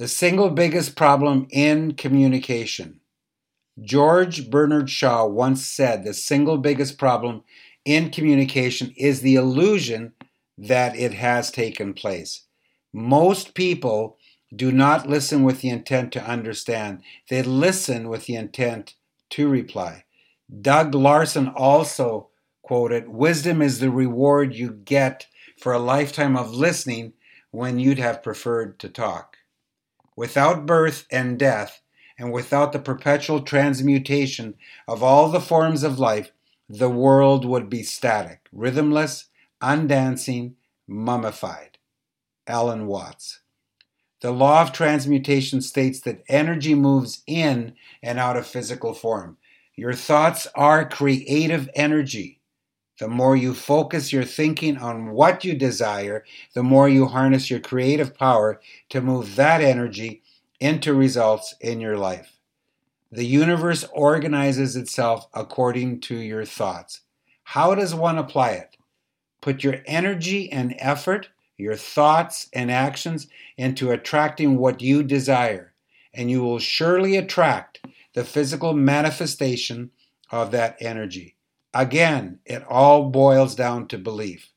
The single biggest problem in communication. George Bernard Shaw once said the single biggest problem in communication is the illusion that it has taken place. Most people do not listen with the intent to understand, they listen with the intent to reply. Doug Larson also quoted Wisdom is the reward you get for a lifetime of listening when you'd have preferred to talk. Without birth and death, and without the perpetual transmutation of all the forms of life, the world would be static, rhythmless, undancing, mummified. Alan Watts. The law of transmutation states that energy moves in and out of physical form. Your thoughts are creative energy. The more you focus your thinking on what you desire, the more you harness your creative power to move that energy into results in your life. The universe organizes itself according to your thoughts. How does one apply it? Put your energy and effort your thoughts and actions into attracting what you desire, and you will surely attract the physical manifestation of that energy. Again, it all boils down to belief.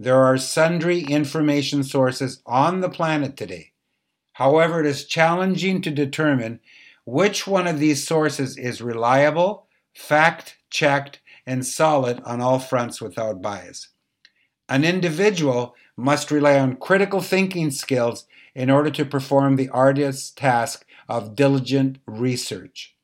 There are sundry information sources on the planet today. However, it is challenging to determine which one of these sources is reliable, fact checked, and solid on all fronts without bias. An individual must rely on critical thinking skills in order to perform the arduous task of diligent research.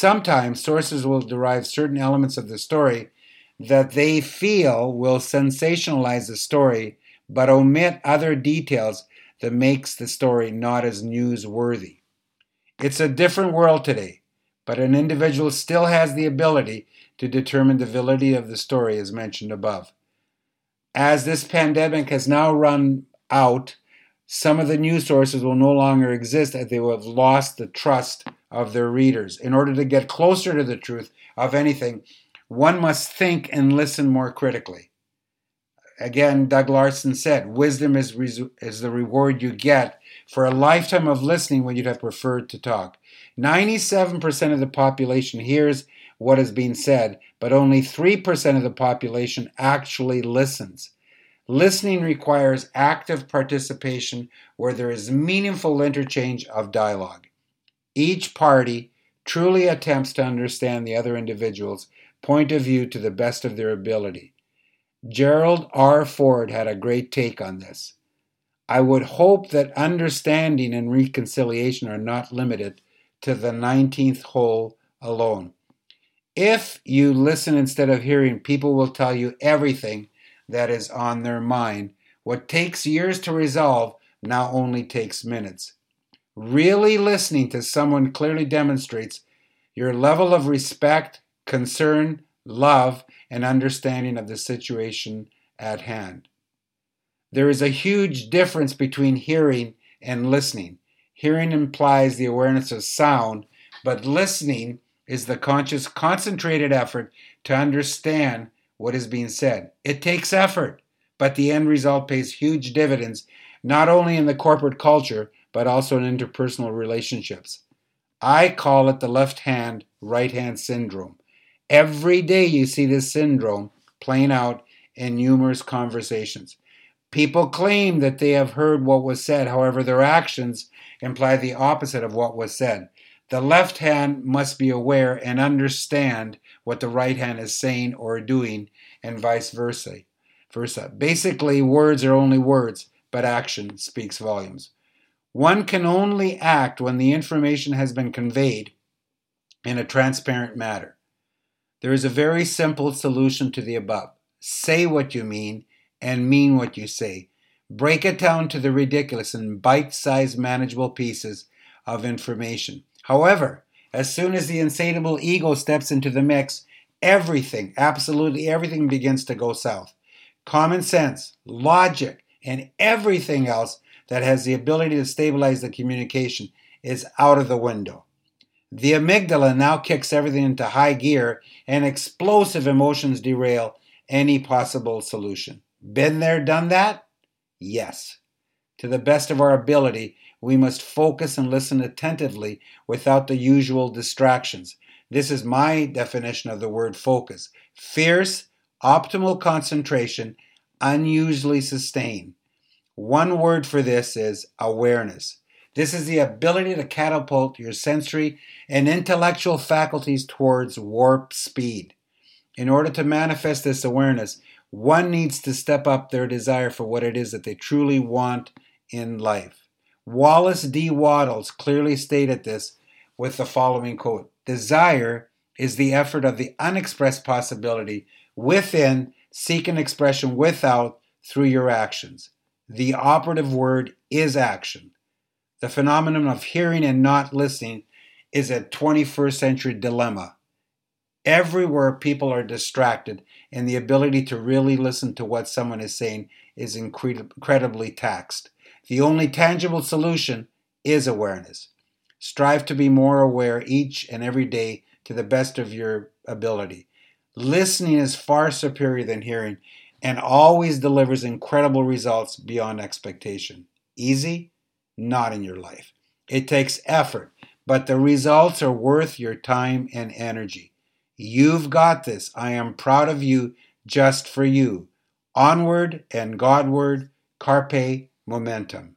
Sometimes sources will derive certain elements of the story that they feel will sensationalize the story but omit other details that makes the story not as newsworthy. It's a different world today, but an individual still has the ability to determine the validity of the story as mentioned above as this pandemic has now run out, some of the news sources will no longer exist as they will have lost the trust of their readers. In order to get closer to the truth of anything, one must think and listen more critically. Again, Doug Larson said, Wisdom is, is the reward you get for a lifetime of listening when you'd have preferred to talk. 97% of the population hears what is being said, but only 3% of the population actually listens. Listening requires active participation where there is meaningful interchange of dialogue. Each party truly attempts to understand the other individual's point of view to the best of their ability. Gerald R. Ford had a great take on this. I would hope that understanding and reconciliation are not limited to the 19th hole alone. If you listen instead of hearing, people will tell you everything that is on their mind. What takes years to resolve now only takes minutes. Really listening to someone clearly demonstrates your level of respect, concern, love, and understanding of the situation at hand. There is a huge difference between hearing and listening. Hearing implies the awareness of sound, but listening is the conscious, concentrated effort to understand what is being said. It takes effort, but the end result pays huge dividends, not only in the corporate culture, but also in interpersonal relationships. I call it the left hand, right hand syndrome. Every day you see this syndrome playing out in numerous conversations. People claim that they have heard what was said, however, their actions imply the opposite of what was said. The left hand must be aware and understand what the right hand is saying or doing, and vice versa. versa. Basically, words are only words, but action speaks volumes. One can only act when the information has been conveyed in a transparent manner. There is a very simple solution to the above. Say what you mean and mean what you say. Break it down to the ridiculous in bite sized, manageable pieces of information. However, as soon as the insatiable ego steps into the mix, everything, absolutely everything begins to go south. Common sense, logic, and everything else that has the ability to stabilize the communication is out of the window. The amygdala now kicks everything into high gear, and explosive emotions derail any possible solution. Been there, done that? Yes. to the best of our ability, we must focus and listen attentively without the usual distractions. This is my definition of the word focus fierce, optimal concentration, unusually sustained. One word for this is awareness. This is the ability to catapult your sensory and intellectual faculties towards warp speed. In order to manifest this awareness, one needs to step up their desire for what it is that they truly want in life. Wallace D. Wattles clearly stated this with the following quote Desire is the effort of the unexpressed possibility within, seek an expression without through your actions. The operative word is action. The phenomenon of hearing and not listening is a 21st century dilemma. Everywhere people are distracted, and the ability to really listen to what someone is saying is incredibly taxed. The only tangible solution is awareness. Strive to be more aware each and every day to the best of your ability. Listening is far superior than hearing and always delivers incredible results beyond expectation. Easy? Not in your life. It takes effort, but the results are worth your time and energy. You've got this. I am proud of you just for you. Onward and Godward, carpe momentum.